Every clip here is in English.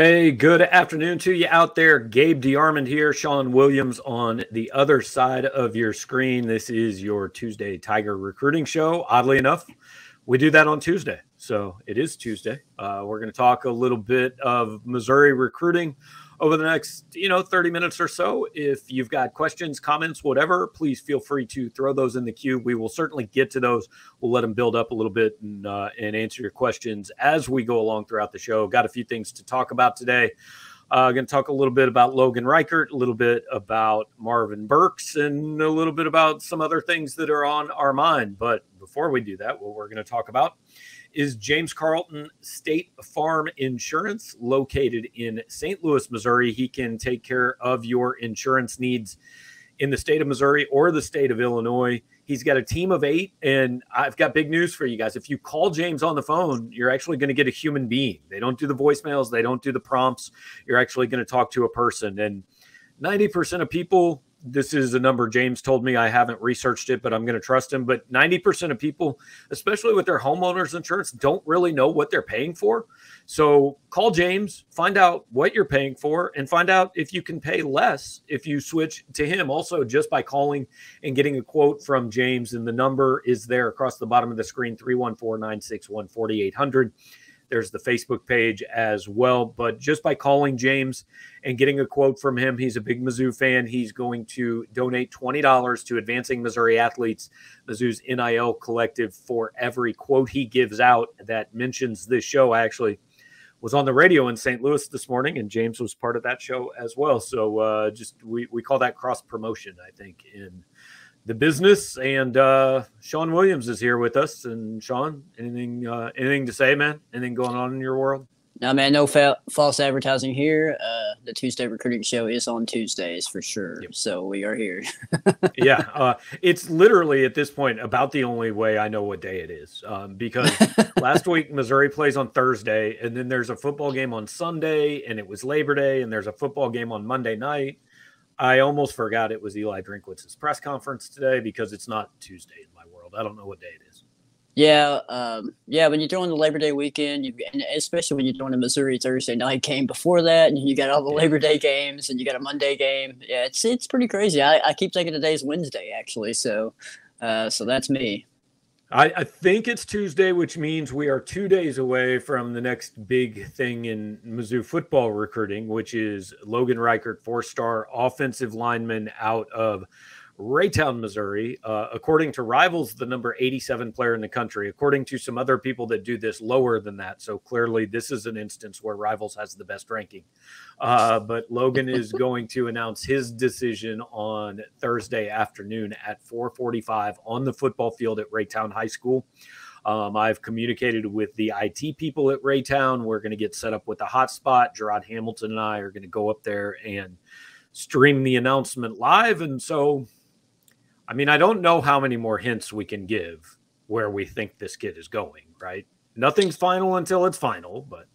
Hey, good afternoon to you out there. Gabe DeArmond here, Sean Williams on the other side of your screen. This is your Tuesday Tiger Recruiting Show. Oddly enough, we do that on Tuesday. So it is Tuesday. Uh, we're going to talk a little bit of Missouri recruiting over the next, you know, 30 minutes or so. If you've got questions, comments, whatever, please feel free to throw those in the queue. We will certainly get to those. We'll let them build up a little bit and, uh, and answer your questions as we go along throughout the show. Got a few things to talk about today. Uh, going to talk a little bit about Logan Reichert, a little bit about Marvin Burks, and a little bit about some other things that are on our mind. But before we do that, what we're going to talk about is James Carlton State Farm Insurance, located in St. Louis, Missouri. He can take care of your insurance needs in the state of Missouri or the state of Illinois. He's got a team of eight, and I've got big news for you guys. If you call James on the phone, you're actually going to get a human being. They don't do the voicemails, they don't do the prompts. You're actually going to talk to a person. And 90% of people this is a number James told me. I haven't researched it, but I'm going to trust him. But 90% of people, especially with their homeowners insurance, don't really know what they're paying for. So call James, find out what you're paying for, and find out if you can pay less if you switch to him. Also, just by calling and getting a quote from James, and the number is there across the bottom of the screen 314 961 4800. There's the Facebook page as well. But just by calling James and getting a quote from him, he's a big Mizzou fan. He's going to donate $20 to Advancing Missouri Athletes, Mizzou's NIL collective, for every quote he gives out that mentions this show. I actually was on the radio in St. Louis this morning, and James was part of that show as well. So uh, just we, we call that cross promotion, I think, in the business. And uh, Sean Williams is here with us. And Sean, anything uh, anything to say, man? Anything going on in your world? No, man, no fa- false advertising here. Uh, the Tuesday recruiting show is on Tuesdays for sure. Yep. So we are here. yeah. Uh, it's literally at this point about the only way I know what day it is. Um, because last week, Missouri plays on Thursday, and then there's a football game on Sunday, and it was Labor Day, and there's a football game on Monday night. I almost forgot it was Eli Drinkwitz's press conference today because it's not Tuesday in my world. I don't know what day it is. Yeah, um, yeah. When you're doing the Labor Day weekend, you, and especially when you're doing a Missouri Thursday night game before that, and you got all the Labor Day games, and you got a Monday game. Yeah, it's it's pretty crazy. I, I keep thinking today's Wednesday actually, so uh, so that's me. I, I, think it's Tuesday, which means we are two days away from the next big thing in Mizzou football recruiting, which is Logan Reichert, four star offensive lineman out of Raytown, Missouri. Uh, according to Rivals, the number 87 player in the country. According to some other people that do this lower than that. So clearly, this is an instance where Rivals has the best ranking. Uh, but Logan is going to announce his decision on Thursday afternoon at 4:45 on the football field at Raytown High School. Um, I've communicated with the IT people at Raytown. We're going to get set up with a hotspot. Gerard Hamilton and I are going to go up there and stream the announcement live. And so I mean, I don't know how many more hints we can give where we think this kid is going, right? Nothing's final until it's final, but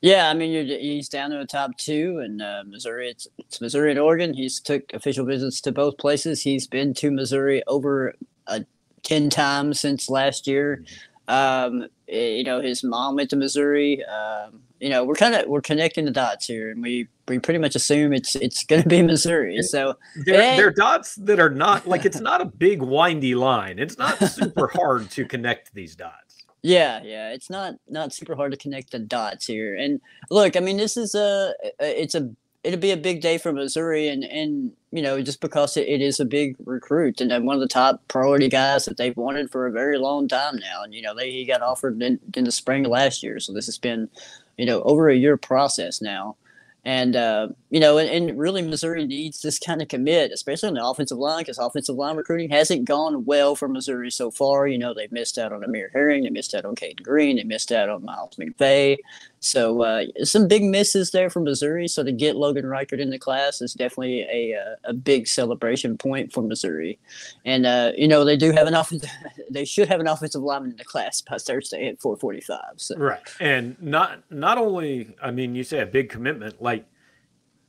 yeah, I mean, he's down to the top two, and uh, Missouri. It's, it's, Missouri and Oregon. He's took official visits to both places. He's been to Missouri over uh, ten times since last year. Mm-hmm. Um, you know, his mom went to Missouri. Um, you know, we're kind of we're connecting the dots here, and we we pretty much assume it's it's going to be Missouri. So they're, and, they're dots that are not like it's not a big windy line. It's not super hard to connect these dots. Yeah, yeah, it's not not super hard to connect the dots here. And look, I mean, this is a it's a it'll be a big day for Missouri, and and you know just because it, it is a big recruit and one of the top priority guys that they've wanted for a very long time now. And you know they he got offered in, in the spring last year, so this has been you know, over a year process now. And, uh, you know, and, and, really Missouri needs this kind of commit, especially on the offensive line, because offensive line recruiting hasn't gone well for Missouri so far. You know, they've missed out on Amir Herring, they missed out on Caden Green, they missed out on Miles McVay. So uh, some big misses there for Missouri. So to get Logan Reichert in the class is definitely a, a, uh, a big celebration point for Missouri. And, uh, you know, they do have an offensive, they should have an offensive lineman in the class by Thursday at 445. So. Right. And not, not only, I mean, you say a big commitment, like,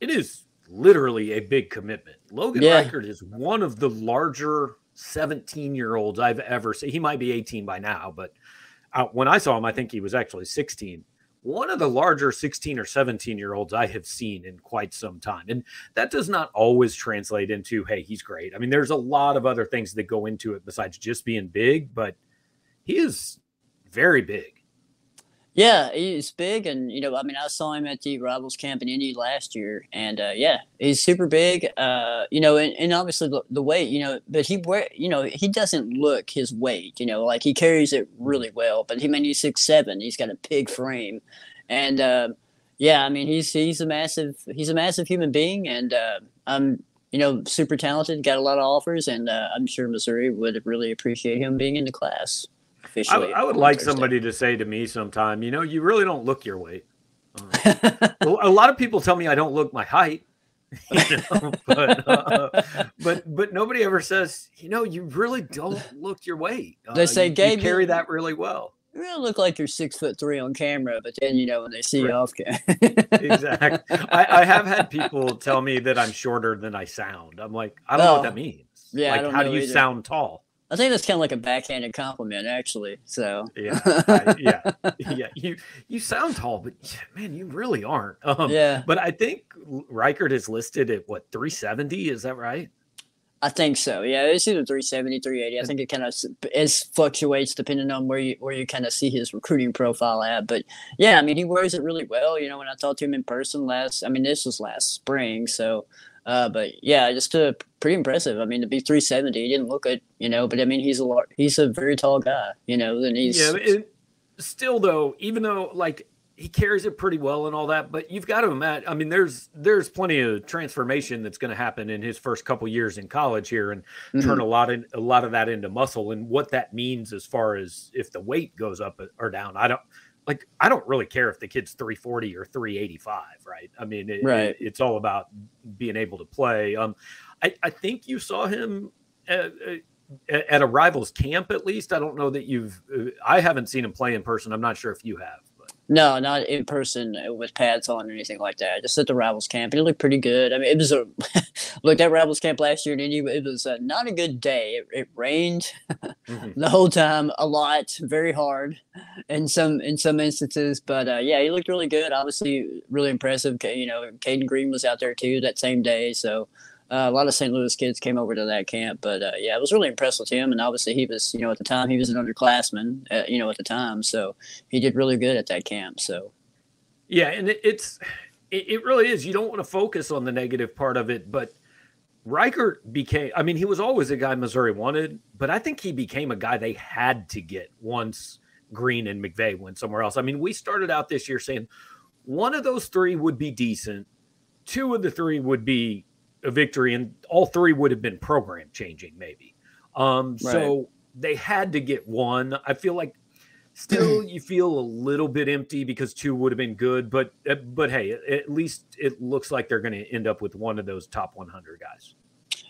it is literally a big commitment. Logan yeah. Reichert is one of the larger 17 year olds I've ever seen. He might be 18 by now, but uh, when I saw him, I think he was actually 16. one of the larger 16 or 17 year olds I have seen in quite some time. And that does not always translate into, hey, he's great. I mean, there's a lot of other things that go into it besides just being big, but he is very big. Yeah, he's big, and you know, I mean, I saw him at the Rivals Camp in Indy last year, and uh, yeah, he's super big. Uh, you know, and, and obviously the, the, weight, you know, but he wear, you know, he doesn't look his weight. You know, like he carries it really well. But he, I mean, he's six seven. He's got a big frame, and uh, yeah, I mean, he's he's a massive he's a massive human being, and uh, I'm you know super talented, got a lot of offers, and uh, I'm sure Missouri would really appreciate him being in the class officially. I, I would like Thursday. somebody to say to me sometime, you know, you really don't look your weight. Uh, a lot of people tell me I don't look my height. You know, but, uh, but but nobody ever says, you know, you really don't look your weight. Uh, they say, you, Gabe, you carry that really well. You really look like you're six foot three on camera, but then you know when they see right. you off camera. exactly. I, I, have had people tell me that I'm shorter than I sound. I'm like, I don't oh, know what that means. Yeah, like, how do you either. sound tall? I think that's kind of like a backhanded compliment, actually. So yeah, I, yeah, yeah. You you sound tall, but man, you really aren't. Um, yeah. But I think Reichert is listed at what 370. Is that right? I think so. Yeah, it's either 370, 380. I think it kind of it fluctuates depending on where you where you kind of see his recruiting profile at. But yeah, I mean, he wears it really well. You know, when I talked to him in person last, I mean, this was last spring, so uh, but yeah, just uh, pretty impressive. I mean, to be 370, he didn't look it, you know. But I mean, he's a he's a very tall guy, you know. And he's yeah. It, still, though, even though like he carries it pretty well and all that, but you've got to imagine. I mean, there's there's plenty of transformation that's going to happen in his first couple years in college here, and mm-hmm. turn a lot in a lot of that into muscle, and what that means as far as if the weight goes up or down. I don't like I don't really care if the kid's 340 or 385, right? I mean, it, right. It, it's all about being able to play. Um, I, I think you saw him at, at, a rivals camp at least. I don't know that you've. Uh, I haven't seen him play in person. I'm not sure if you have. No, not in person with pads on or anything like that. Just at the Rivals camp. And it looked pretty good. I mean, it was a looked at Rivals camp last year Indy. It was uh, not a good day. It, it rained mm-hmm. the whole time, a lot, very hard, in some in some instances. But uh, yeah, he looked really good. Obviously, really impressive. You know, Caden Green was out there too that same day. So uh, a lot of St. Louis kids came over to that camp, but uh, yeah, I was really impressed with him. And obviously, he was, you know, at the time he was an underclassman, uh, you know, at the time, so he did really good at that camp. So, yeah, and it, it's it, it really is. You don't want to focus on the negative part of it, but Reichert became. I mean, he was always a guy Missouri wanted, but I think he became a guy they had to get once Green and McVay went somewhere else. I mean, we started out this year saying one of those three would be decent, two of the three would be a victory, and all three would have been program changing, maybe. Um, right. So they had to get one. I feel like still you feel a little bit empty because two would have been good, but uh, but hey, at least it looks like they're going to end up with one of those top 100 guys.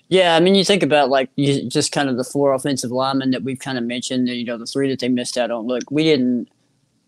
Yeah, I mean, you think about like you, just kind of the four offensive linemen that we've kind of mentioned, that you know, the three that they missed out on. Look, we didn't.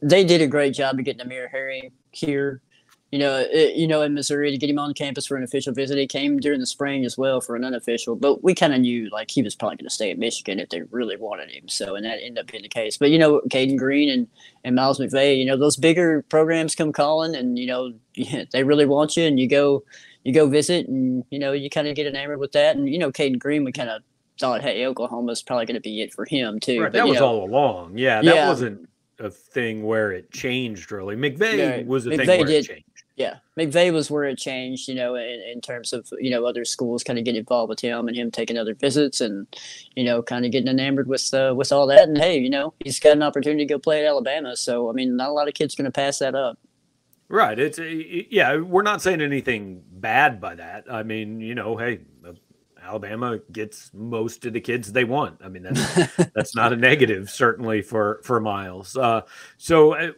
They did a great job of getting Amir Harry here you know, it, you know, in Missouri to get him on campus for an official visit. He came during the spring as well for an unofficial, but we kind of knew like he was probably going to stay at Michigan if they really wanted him. So, and that ended up being the case. But you know, Caden Green and and Miles McVay, you know, those bigger programs come calling, and you know, they really want you, and you go, you go visit, and you know, you kind of get enamored with that. And you know, Caden Green, we kind of thought, hey, Oklahoma's probably going to be it for him too. Right, but, that was know, all along. Yeah, that yeah. wasn't a thing where it changed really. McVay yeah, was a McVay thing where did, it changed. Yeah, McVay was where it changed, you know, in, in terms of you know other schools kind of getting involved with him and him taking other visits and you know kind of getting enamored with uh, with all that. And hey, you know, he's got an opportunity to go play at Alabama, so I mean, not a lot of kids going to pass that up. Right. It's yeah. We're not saying anything bad by that. I mean, you know, hey, Alabama gets most of the kids they want. I mean, that's that's not a negative, certainly for for Miles. Uh, so uh,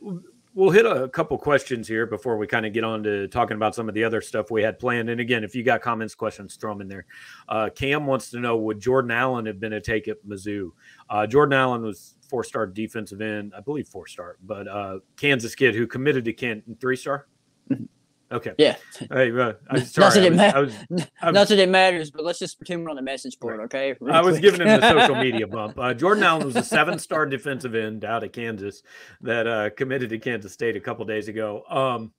we'll hit a couple questions here before we kind of get on to talking about some of the other stuff we had planned. And again, if you got comments, questions, throw them in there. Uh, Cam wants to know would Jordan Allen have been a take at Mizzou? Uh, Jordan Allen was four star defensive end, I believe four star, but uh, Kansas kid who committed to Kent three star. Okay. Yeah. Hey, uh, I'm sorry. not, that it I was, ma- I was, not that it matters, but let's just pretend we're on the message board, okay? Real I was giving him the social media bump. Uh, Jordan Allen was a seven-star defensive end out of Kansas that uh, committed to Kansas State a couple days ago. Um,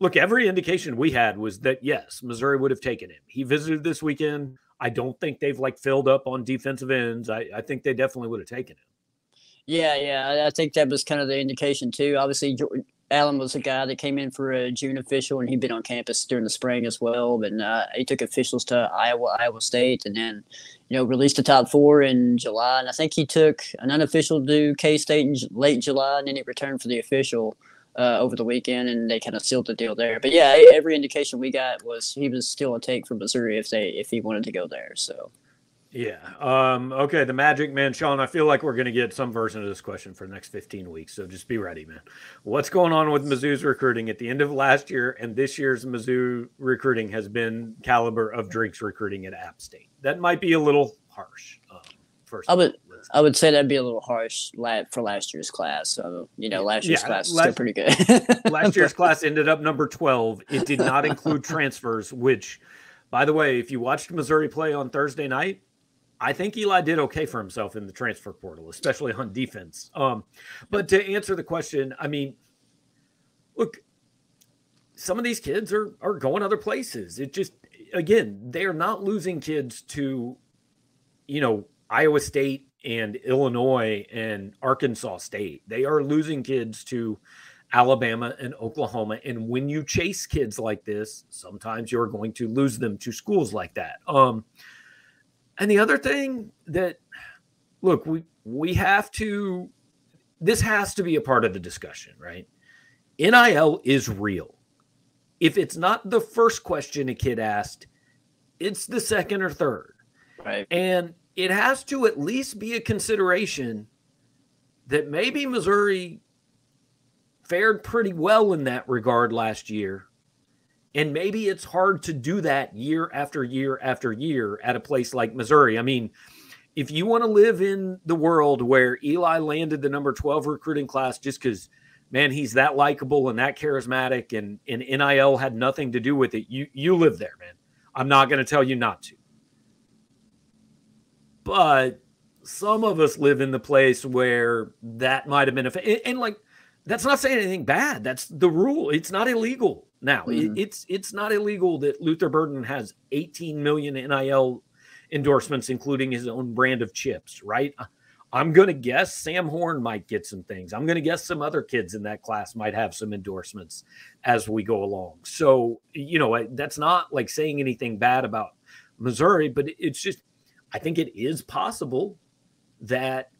look, every indication we had was that yes, Missouri would have taken him. He visited this weekend. I don't think they've like filled up on defensive ends. I, I think they definitely would have taken him. Yeah, yeah, I- think that was kind of the indication too. Obviously, Allen was a guy that came in for a June official, and he'd been on campus during the spring as well. And uh, he took officials to Iowa, Iowa State, and then you know released the top four in July. And I think he took an unofficial to K State in late July, and then he returned for the official uh, over the weekend, and they kind of sealed the deal there. But yeah, every indication we got was he was still a take for Missouri if they if he wanted to go there. So. Yeah. Um, okay. The Magic Man, Sean. I feel like we're going to get some version of this question for the next 15 weeks. So just be ready, man. What's going on with Mizzou's recruiting at the end of last year and this year's Mizzou recruiting has been caliber of Drake's recruiting at App State. That might be a little harsh. Um, first, I would-. I would say that'd be a little harsh for last year's class. So you know, last year's Yeah, class is still pretty good. last year's class ended up number 12. It did not include transfers, which, by the way, if you watched Missouri play on Thursday night, I think Eli did okay for himself in the transfer portal, especially on defense. Um, but to answer the question, I mean, look, some of these kids are are going other places. It just again, they are not losing kids to, you know, Iowa State and Illinois and Arkansas State. They are losing kids to Alabama and Oklahoma. And when you chase kids like this, sometimes you're going to lose them to schools like that. Um, and the other thing that, look, we we have to. This has to be a part of the discussion, right? NIL is real. If it's not the first question a kid asked, it's the second or third. right. And it has to at least be a consideration that maybe Missouri fared pretty well in that regard last year. And maybe it's hard to do that year after year after year at a place like Missouri. I mean, if you want to live in the world where Eli landed the number 12 recruiting class just because, man, he's that likable and that charismatic and, and NIL had nothing to do with it, you, you live there, man. I'm not going to tell you not to but some of us live in the place where that might have been a and, and, like that's not saying anything bad that's the rule it's not illegal now Mhm. it's it's not illegal that luther burden has 18 million nil endorsements including his own brand of chips right? I'm going to guess sam horn might get some things. I'm going to guess some other kids in that class might have some endorsements as we go along. So you know that's not like saying anything bad about missouri but it's just I think it is possible that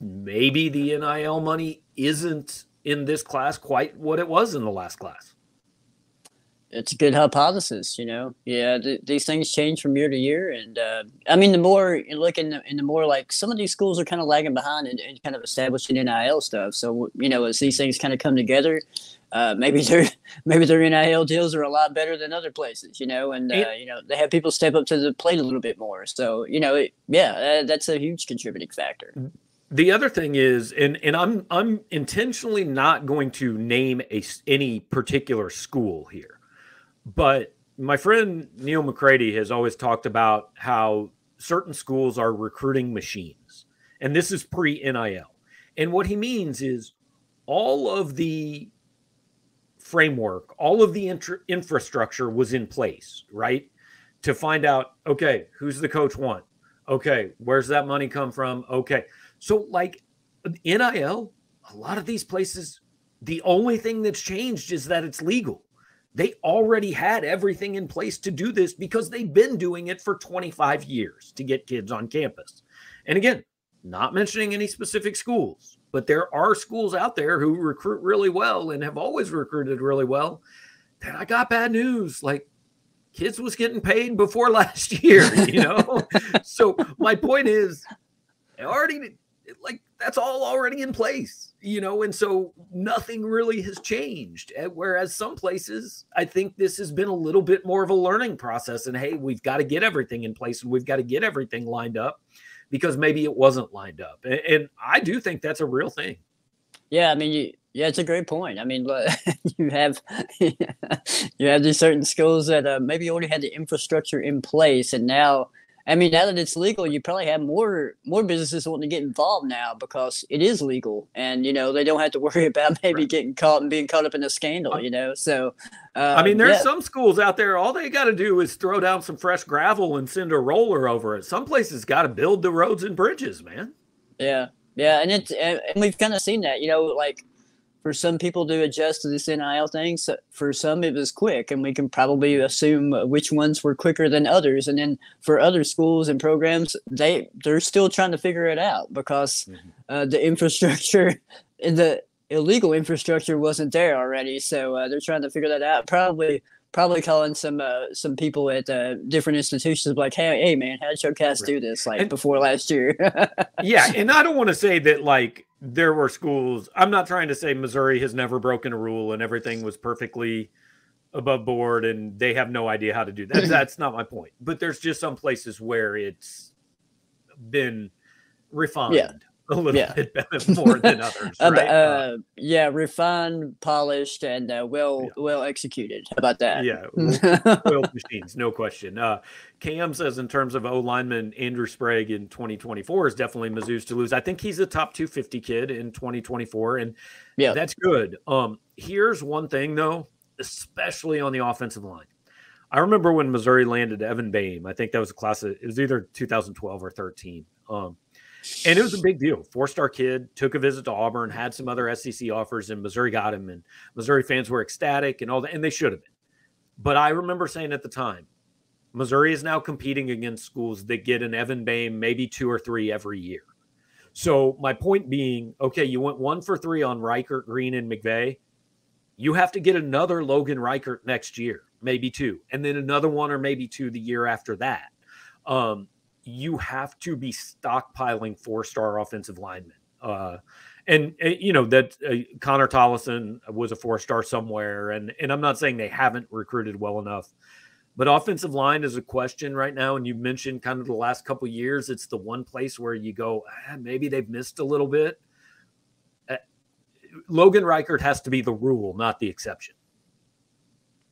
maybe the NIL money isn't in this class quite what it was in the last class. It's a good hypothesis, you know. Yeah, th- these things change from year to year, and uh, I mean, the more you look in the, in the more like some of these schools are kind of lagging behind and, and kind of establishing NIL stuff. So you know, as these things kind of come together, uh, maybe their maybe their NIL deals are a lot better than other places, you know, and uh, you know they have people step up to the plate a little bit more. So you know, it, yeah, uh, that's a huge contributing factor. The other thing is, and and I'm I'm intentionally not going to name a any particular school here, but my friend Neal McCready has always talked about how certain schools are recruiting machines, and this is pre NIL. And what he means is all of the framework, all of the intr- infrastructure was in place, right? To find out, okay, who's the coach want? Okay, where's that money come from? Okay. So, like NIL, a lot of these places, the only thing that's changed is that it's legal. They already had everything in place to do this because they've been doing it for 25 years to get kids on campus. And again, not mentioning any specific schools, but there are schools out there who recruit really well and have always recruited really well. Then I got bad news. Like kids was getting paid before last year, you know? so my point is already like that's all already in place, you know, and so nothing really has changed. Whereas some places, I think this has been a little bit more of a learning process. And hey, we've got to get everything in place and we've got to get everything lined up because maybe it wasn't lined up. And, and I do think that's a real thing. Yeah, I mean, you Yeah, it's a great point. I mean, you have you have these certain schools that uh, maybe already had the infrastructure in place, and now I mean, now that it's legal, you probably have more more businesses wanting to get involved now because it is legal, and you know they don't have to worry about maybe right. getting caught and being caught up in a scandal. You know, so uh, I mean, there's yeah. some schools out there. All they got to do is throw down some fresh gravel and send a roller over it. Some places got to build the roads and bridges, man. Yeah, yeah, and it's and we've kind of seen that. You know, like for some people to adjust to this NIL thing. So for some, it was quick, and we can probably assume which ones were quicker than others. And then for other schools and programs, they they're still trying to figure it out because mm-hmm. uh, the infrastructure, the illegal infrastructure, wasn't there already. So uh, they're trying to figure that out. Probably probably calling some uh, some people at uh, different institutions like, hey, hey, man, how did your cast do this like and, before last year? yeah, and I don't want to say that like there were schools. I'm not trying to say Missouri has never broken a rule and everything was perfectly above board and they have no idea how to do that. That's not my point. But there's just some places where it's been refined. Yeah a little yeah. bit better more than others. Uh, right? Uh, yeah, refined, polished, and uh, well yeah. well executed. How about that? Yeah, well machines, no question. Uh, Cam says in terms of O lineman, Andrew Sprague in 2024 is definitely Mizzou's to lose. I think he's a top 250 kid in 2024, and yeah, that's good. Um, here's one thing though, especially on the offensive line. I remember when Missouri landed Evan Boehm. I think that was a class. Of, it was either 2012 or 13. Um, and it was a big deal. Four star kid took a visit to Auburn, had some other SEC offers, and Missouri got him. And Missouri fans were ecstatic and all that, and they should have been. But I remember saying at the time, Missouri is now competing against schools that get an Evan Boehm, maybe two or three every year. So my point being, okay, you went one for three on Reichert, Green, and McVay. You have to get another Logan Reichert next year, maybe two, and then another one or maybe two the year after that. Um, you have to be stockpiling four star offensive linemen. Uh, and, and, you know that uh, Connor Tollison was a four star somewhere, and and I'm not saying they haven't recruited well enough, but offensive line is a question right now. And you mentioned kind of the last couple years, it's the one place where you go, ah, maybe they've missed a little bit. Uh, Logan Reichert has to be the rule, not the exception.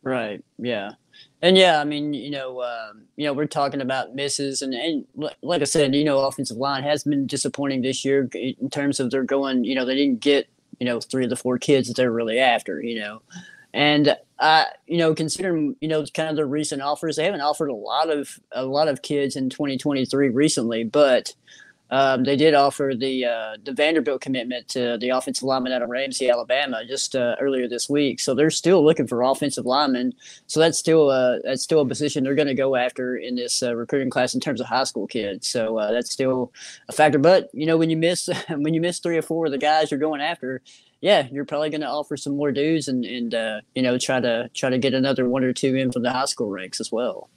Right. Yeah. And yeah, I mean, you know, um, you know, we're talking about misses, and, and like I said, you know, offensive line has been disappointing this year in terms of they're going. You know, they didn't get you know three of the four kids that they're really after. You know, and uh, you know, considering you know kind of the recent offers, they haven't offered a lot of a lot of kids in 2023 recently, but um, they did offer the uh, the Vanderbilt commitment to the offensive lineman out of Ramsey, Alabama, just uh, earlier this week. So they're still looking for offensive linemen. So that's still a that's still a position they're going to go after in this uh, recruiting class in terms of high school kids. So uh, that's still a factor. But you know, when you miss when you miss three or four of the guys you're going after, yeah, you're probably going to offer some more dues and and uh, you know try to try to get another one or two in from the high school ranks as well.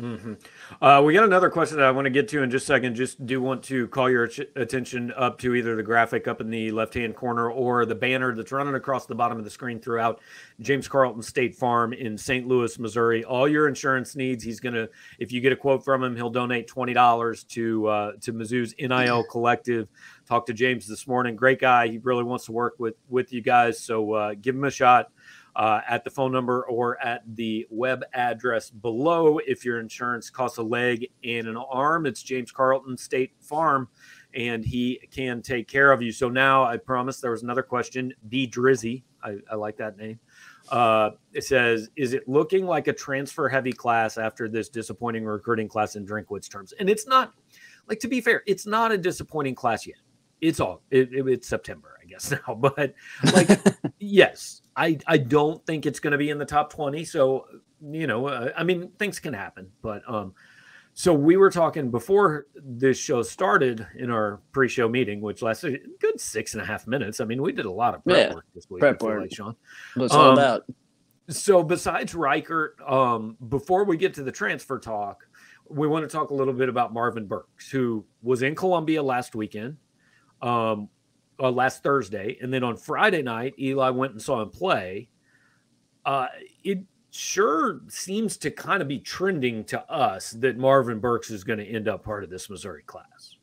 Mm-hmm. Uh, we got another question that I want to get to in just a second. Just do want to call your ch- attention up to either the graphic up in the left hand corner or the banner that's running across the bottom of the screen throughout James Carlton State Farm in St. Louis, Missouri. All your insurance needs. He's gonna, if you get a quote from him, he'll donate twenty dollars to uh, to Mizzou's NIL Collective. Talked to James this morning. Great guy. He really wants to work with with you guys. So uh, give him a shot uh, at the phone number or at the web address below. If your insurance costs a leg and an arm, it's James Carlton State Farm, and he can take care of you. So now I promise there was another question. B Drizzy, I, I like that name. Uh, it says, "Is it looking like a transfer heavy class after this disappointing recruiting class in Drinkwitz's terms?" And it's not. Like to be fair, it's not a disappointing class yet. It's all it, it, it's September, I guess now. But like, yes, I I don't think it's going to be in the top twenty. So you know, uh, I mean, things can happen. But um, so we were talking before this show started in our pre-show meeting, which lasted a good six and a half minutes. I mean, we did a lot of prep yeah, work this week. Prep work, like Sean. What's um, all about? So besides Reichert, um, before we get to the transfer talk, we want to talk a little bit about Marvin Burks, who was in Columbia last weekend. Um, uh, last Thursday, and then on Friday night, Eli went and saw him play. Uh, it sure seems to kind of be trending to us that Marvin Burks is going to end up part of this Missouri class.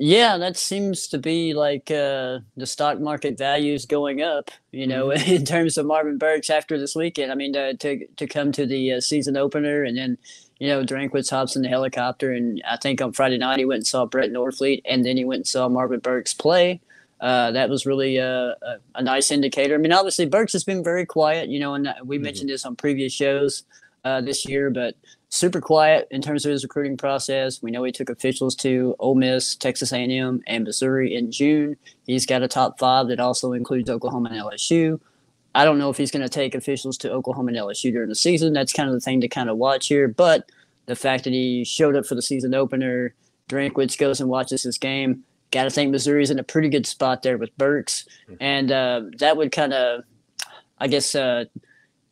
Yeah, that seems to be like uh, the stock market values going up. You know, mm-hmm. in terms of Marvin Burks after this weekend. I mean, to to, to come to the uh, season opener and then you know Drinkwitz hops in the helicopter, and I think on Friday night he went and saw Brett Norfleet, and then he went and saw Marvin Burks play. Uh, that was really a, a, a, nice indicator. I mean, obviously Burks has been very quiet, you know, and we mm-hmm. mentioned this on previous shows uh, this year, but super quiet in terms of his recruiting process. We know he took officials to Ole Miss, Texas A&M, and Missouri in June. He's got a top five that also includes Oklahoma and LSU. I don't know if he's going to take officials to Oklahoma and LSU during the season. That's kind of the thing to kind of watch here. But the fact that he showed up for the season opener, Drinkwitz goes and watches his game. Got to think Missouri's in a pretty good spot there with Burks, mm-hmm. and uh, that would kind of, I guess, uh,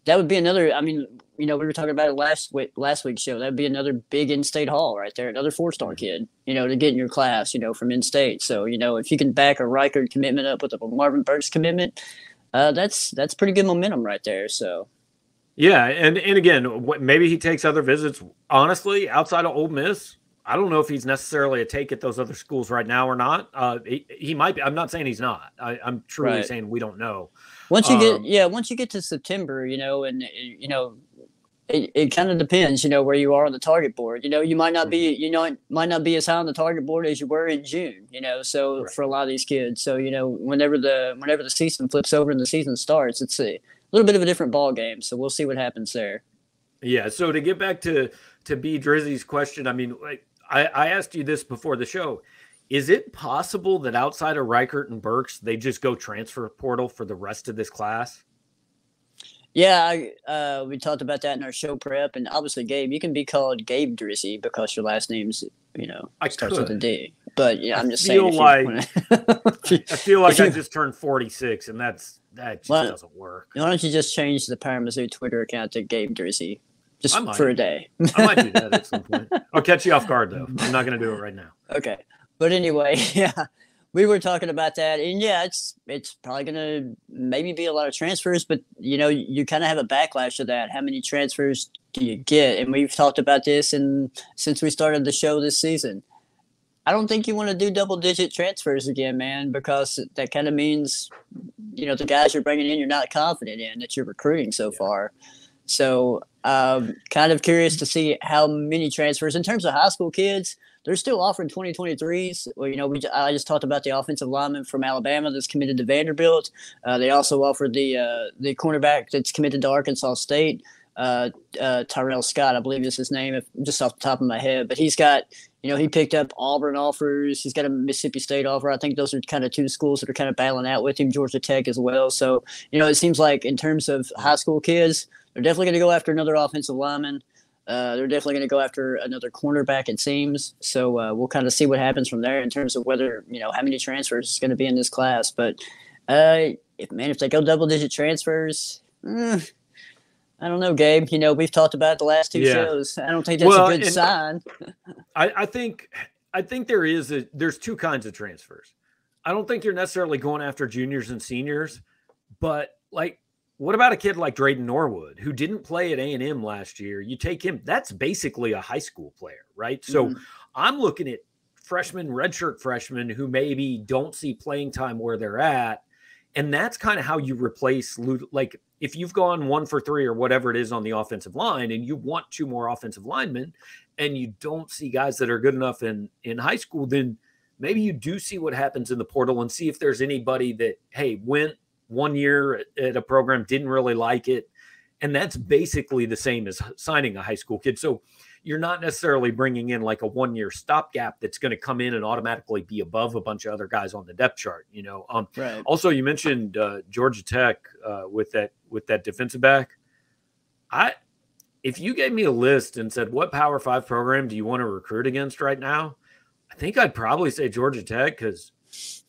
that would be another. I mean, you know, we were talking about it last week, last week's show. That'd be another big in-state haul right there, another four-star mm-hmm. kid, you know, to get in your class, you know, from in-state. So, you know, if you can back a Reichert commitment up with a Marvin Burks commitment, uh, that's that's pretty good momentum right there. So, yeah, and and again, maybe he takes other visits. Honestly, outside of Ole Miss, I don't know if he's necessarily a take at those other schools right now or not. Uh, he, he might be. I'm not saying he's not. I, am truly right. saying we don't know. Once you um, get yeah, once you get to September, you know, and you know, it, it kind of depends, you know, where you are on the target board. You know, you might not be, mm-hmm. you know, might not be as high on the target board as you were in June. You know, so right. for a lot of these kids, so you know, whenever the whenever the season flips over and the season starts, it's a little bit of a different ball game. So we'll see what happens there. Yeah. So to get back to to B Drizzy's question, I mean, like I, I asked you this before the show. Is it possible that outside of Reichert and Burks, they just go transfer portal for the rest of this class? Yeah, I, uh, we talked about that in our show prep, and obviously, Gabe, you can be called Gabe Drizzy because your last name's, you know, I starts could. with a D. But yeah, I'm just feel saying. Like, I feel like I just turned 46, and that's that just doesn't work. Why don't you just change the PowerMizzou Twitter account to Gabe Drizzy, just for a day? I might do that at some point. I'll catch you off guard though. I'm not going to do it right now. Okay, but anyway, yeah we were talking about that, and yeah, it's it's probably gonna maybe be a lot of transfers, but you know, you kind of have a backlash to that. How many transfers do you get? And we've talked about this, and since we started the show this season, I don't think you want to do double digit transfers again, man, because that kind of means you know the guys you're bringing in, you're not confident in that you're recruiting so yeah. far. So, um, kind of curious to see how many transfers in terms of high school kids they're still offering 2023s. Well, you know, we I just talked about the offensive lineman from Alabama that's committed to Vanderbilt. Uh, they also offered the uh, the cornerback that's committed to Arkansas State. Uh, uh, Tyrell Scott, I believe is his name, if, just off the top of my head. But he's got, you know, he picked up Auburn offers. He's got a Mississippi State offer. I think those are kind of two schools that are kind of battling out with him. Georgia Tech as well. So, you know, it seems like in terms of high school kids, they're definitely going to go after another offensive lineman. Uh, they're definitely going to go after another cornerback, it seems. So uh, we'll kind of see what happens from there in terms of whether you know how many transfers is going to be in this class. But uh, if man, if they go double digit transfers, eh, I don't know, Gabe. You know, we've talked about the last two yeah. shows. I don't think that's well, a good sign. I, I think I think there is a there's two kinds of transfers. I don't think you're necessarily going after juniors and seniors, but like what about a kid like Drayden Norwood who didn't play at A&M last year? You take him, that's basically a high school player, right? So mm-hmm. I'm looking at freshmen, redshirt freshmen who maybe don't see playing time where they're at. And that's kind of how you replace like if you've gone one for three or whatever it is on the offensive line and you want two more offensive linemen and you don't see guys that are good enough in in high school, then maybe you do see what happens in the portal and see if there's anybody that, hey, went one year at a program, didn't really like it. And that's basically the same as signing a high school kid. So you're not necessarily bringing in like a one year stopgap that's going to come in and automatically be above a bunch of other guys on the depth chart. You know, um, right. also you mentioned uh, Georgia Tech uh, with that with that defensive back. I if you gave me a list and said what Power Five program do you want to recruit against right now, I think I'd probably say Georgia Tech because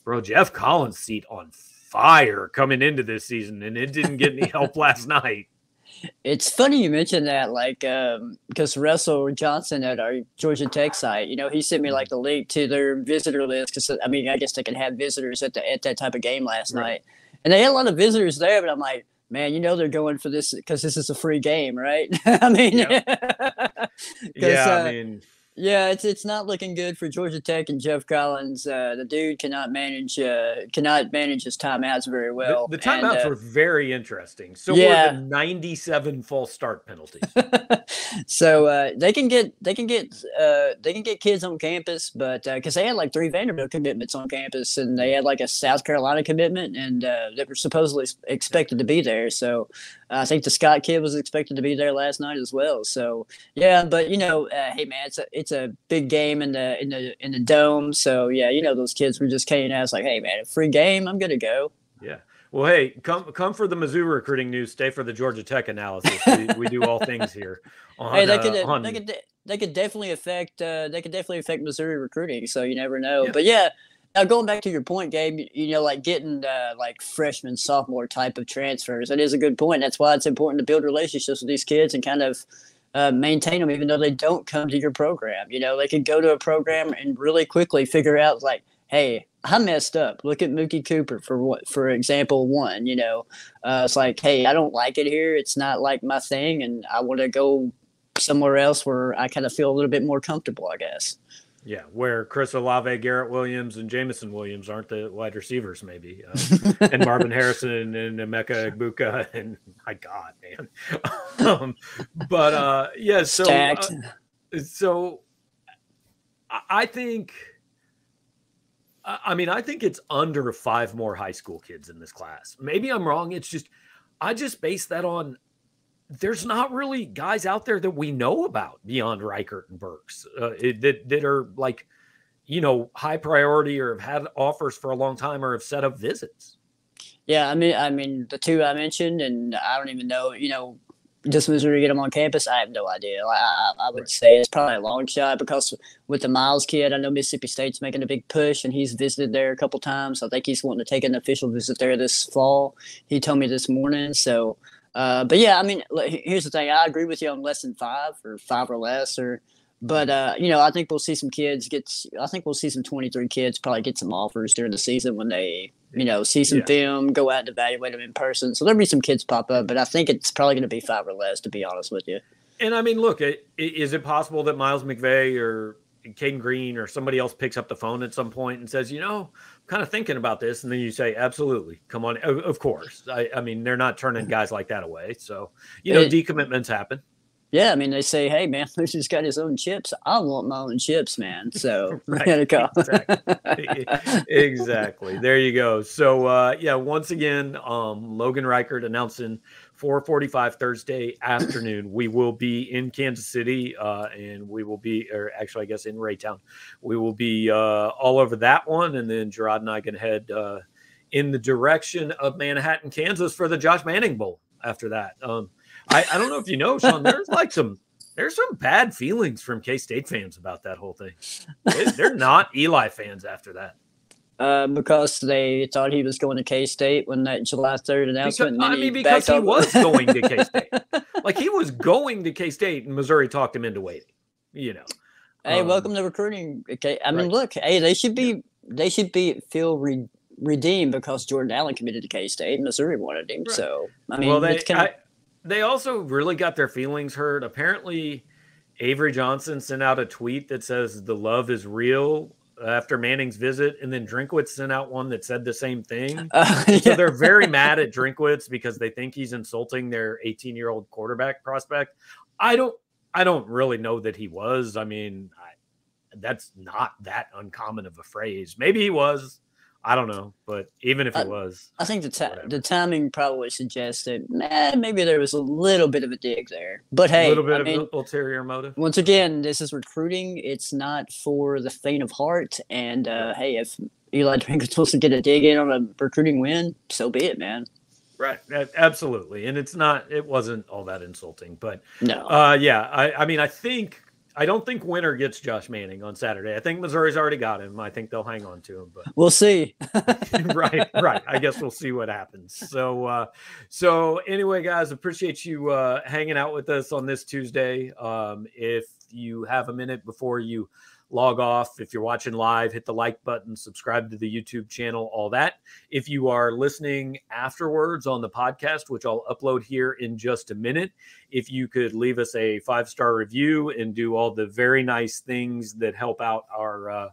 bro, Geoff Collins' seat on fire coming into this season, and it didn't get any help last night. It's funny you mentioned that, like, because um, Russell Johnson at our Georgia Tech site, you know, he sent me like the link to their visitor list because I mean, I guess they can have visitors at the at that type of game last right. night, and they had a lot of visitors there. But I'm like, man, you know, they're going for this because this is a free game, right? I mean, yeah, yeah uh, I mean, Yeah, it's it's not looking good for Georgia Tech and Geoff Collins. Uh, the dude cannot manage uh, cannot manage his timeouts very well. The, the timeouts and, uh, were very interesting. So Yeah. were the 97 false start penalties. so uh, they can get they can get uh, they can get kids on campus, but because they had like three Vanderbilt commitments on campus, and they had like a South Carolina commitment, and uh, they were supposedly expected to be there. So I think the Scott kid was expected to be there last night as well. So yeah, but you know, uh, hey man, it's a it's a big game in the in the in the dome. So yeah, you know those kids were just kaying ass like, hey man, a free game, I'm gonna go. Yeah. Well, hey, come come for the Mizzou recruiting news. Stay for the Georgia Tech analysis. We, we do all things here. On, hey, they uh, could on- they could they could definitely affect uh, they could definitely affect Missouri recruiting. So you never know. Yeah. But yeah, now going back to your point, Gabe, you, know, like getting uh, like freshman sophomore type of transfers. That is a good point. That's why it's important to build relationships with these kids and kind of. Uh, maintain them even though they don't come to your program. You know, they could go to a program and really quickly figure out like, hey, I messed up. Look at Mookie Cooper for what, for example, one. You know, uh, it's like, hey, I don't like it here. It's not like my thing, and I want to go somewhere else where I kind of feel a little bit more comfortable, I guess. Yeah, where Chris Olave, Garrett Wilson, and Jameson Williams aren't the wide receivers, maybe, uh, and Marvin Harrison and Emeka Egbuka, and my God, man. um, but uh, yeah, so uh, so I- think. I I mean, I think it's under five more high school kids in this class. Maybe I'm wrong. It's just, I just base that on there's not really guys out there that we know about beyond Reichert and Burks uh, that that are like, you know, high priority or have had offers for a long time or have set up visits. Yeah, I mean, I mean the two I mentioned, and I don't even know. You know, does Missouri get them on campus? I have no idea. I, I, I would say it's probably a long shot because with the Miles kid, I know Mississippi State's making a big push, and he's visited there a couple times. I think he's wanting to take an official visit there this fall. He told me this morning. So, uh, but yeah, I mean, here's the thing. I agree with you on less than five or five or less, or but uh, you know, I think we'll see some kids get. I think we'll see some 23 kids probably get some offers during the season when they, you know, see some Yeah. film, go out and evaluate them in person. So there'll be some kids pop up, but I think it's probably going to be five or less, to be honest with you. And I mean, look, is it possible that Miles McVay or Caden Green or somebody else picks up the phone at some point and says, you know, kind of thinking about this, and then you say, absolutely, come on, of, course. I, I mean, they're not turning guys like that away, so you know, It- decommitments happen. Yeah, I mean, they say, "Hey, man, has got his own chips. I want my own chips, man." So Right, go. exactly. There you go. So uh yeah, once again, um Logan Reichert announcing 4:45 Thursday afternoon. We will be in Kansas City uh and we will be or actually I guess in Raytown. We will be uh all over that one and then Gerard and I can head uh in the direction of Manhattan, Kansas for the Josh Manning Bowl after that. Um I, I don't know if you know, Sean, there's like some there's some bad feelings from K-State fans about that whole thing. They- They're not Eli fans after that. uh, because they thought he was going to K State when that July third announcement. and then I mean, he because he was going to K State. like he was going to K State, and Missouri talked him into waiting. You know, Hey, Um, welcome to recruiting. Okay, I mean, right. look, hey, they should be they should be feel re- redeemed because Jordan Allen committed to K State. Missouri wanted him, Right. so I mean, well, they of I, they also really got their feelings hurt. Apparently, Avery Johnson sent out a tweet that says the love is real after Manning's visit, and then Drinkwitz sent out one that said the same thing. uh, So they're very mad at Drinkwitz because they think he's insulting their 18 year old quarterback prospect. I don't, I don't really know that he was. I mean, I, that's not that uncommon of a phrase. Maybe he was. I don't know, but even if it I- was, I think the Whatever. the timing probably suggests that eh, maybe there was a little bit of a dig there. But a hey, little bit I of mean, ulterior motive. once again, this is recruiting. It's not for the faint of heart. And uh, hey, if Eli Drinkwitz wants to get a dig in on a recruiting win, so be it, man. Right. Absolutely. And it's not, it wasn't all that insulting, but No, uh, yeah, I, I mean, I think, I don't think winner gets Josh Manning on Saturday. I think Missouri's already got him. I think they'll hang on to him, but we'll see. right, right. I guess we'll see what happens. So, uh, so anyway, guys, appreciate you uh, hanging out with us on this Tuesday. Um, if you have a minute before you log off. If you're watching live, hit the like button, subscribe to the YouTube channel, all that. If you are listening afterwards on the podcast, which I'll upload here in just a minute, if you could leave us a five star review and do all the very nice things that help out our. Uh,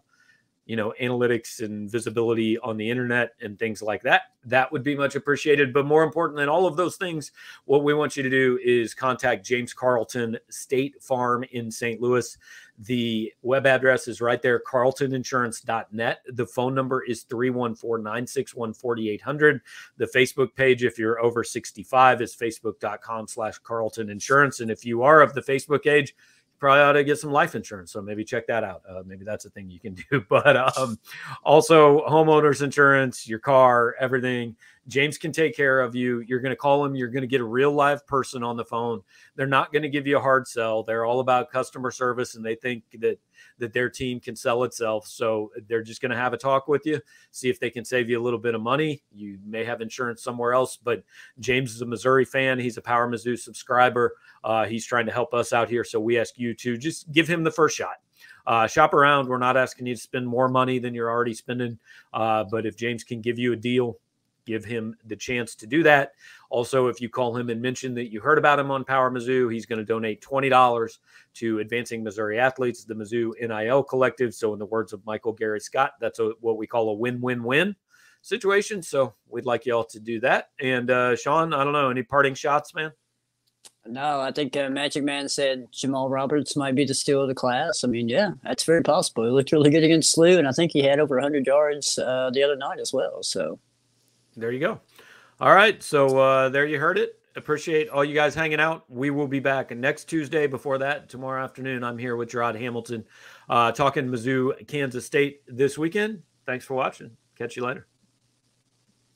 you know, analytics and visibility on the internet and things like that. That would be much appreciated. But more important than all of those things, what we want you to do is contact James Carlton State Farm in St. Louis. The web address is right there, carltoninsurance.net. The phone number is 314 961 4800. The Facebook page, if you're over 65, is facebook.com slash Carlton Insurance. And if you are of the Facebook age, probably ought to get some life insurance. So maybe check that out. Uh, maybe that's a thing you can do. But um, also, homeowners insurance, your car, everything. James can take care of you. You're going to call him. You're going to get a real live person on the phone. They're not going to give you a hard sell. They're all about customer service, and they think that that their team can sell itself. So they're just going to have a talk with you, see if they can save you a little bit of money. You may have insurance somewhere else, but James is a Missouri fan. He's a PowerMizzou subscriber. Uh, he's trying to help us out here. So we ask you to just give him the first shot. Uh, shop around. We're not asking you to spend more money than you're already spending. Uh, but if James can give you a deal, give him the chance to do that. Also, if you call him and mention that you heard about him on PowerMizzou, he's going to donate $20 to Advancing Missouri Athletes, the Mizzou NIL Collective. So, in the words of Michael Gary Scott, that's a, what we call a win win win situation. So, we'd like y'all to do that. And, uh, Sean, I don't know, any parting shots, man? No, I think uh, Magic Man said Jamal Roberts might be the steal of the class. I mean, yeah, that's very possible. He looked really good against SLU, and I think he had over 100 yards uh, the other night as well. So there you go. All right. So uh, there you heard it. Appreciate all you guys hanging out. We will be back next Tuesday. Before that, tomorrow afternoon, I'm here with Gerard Hamilton uh, talking Mizzou, Kansas State this weekend. Thanks for watching. Catch you later.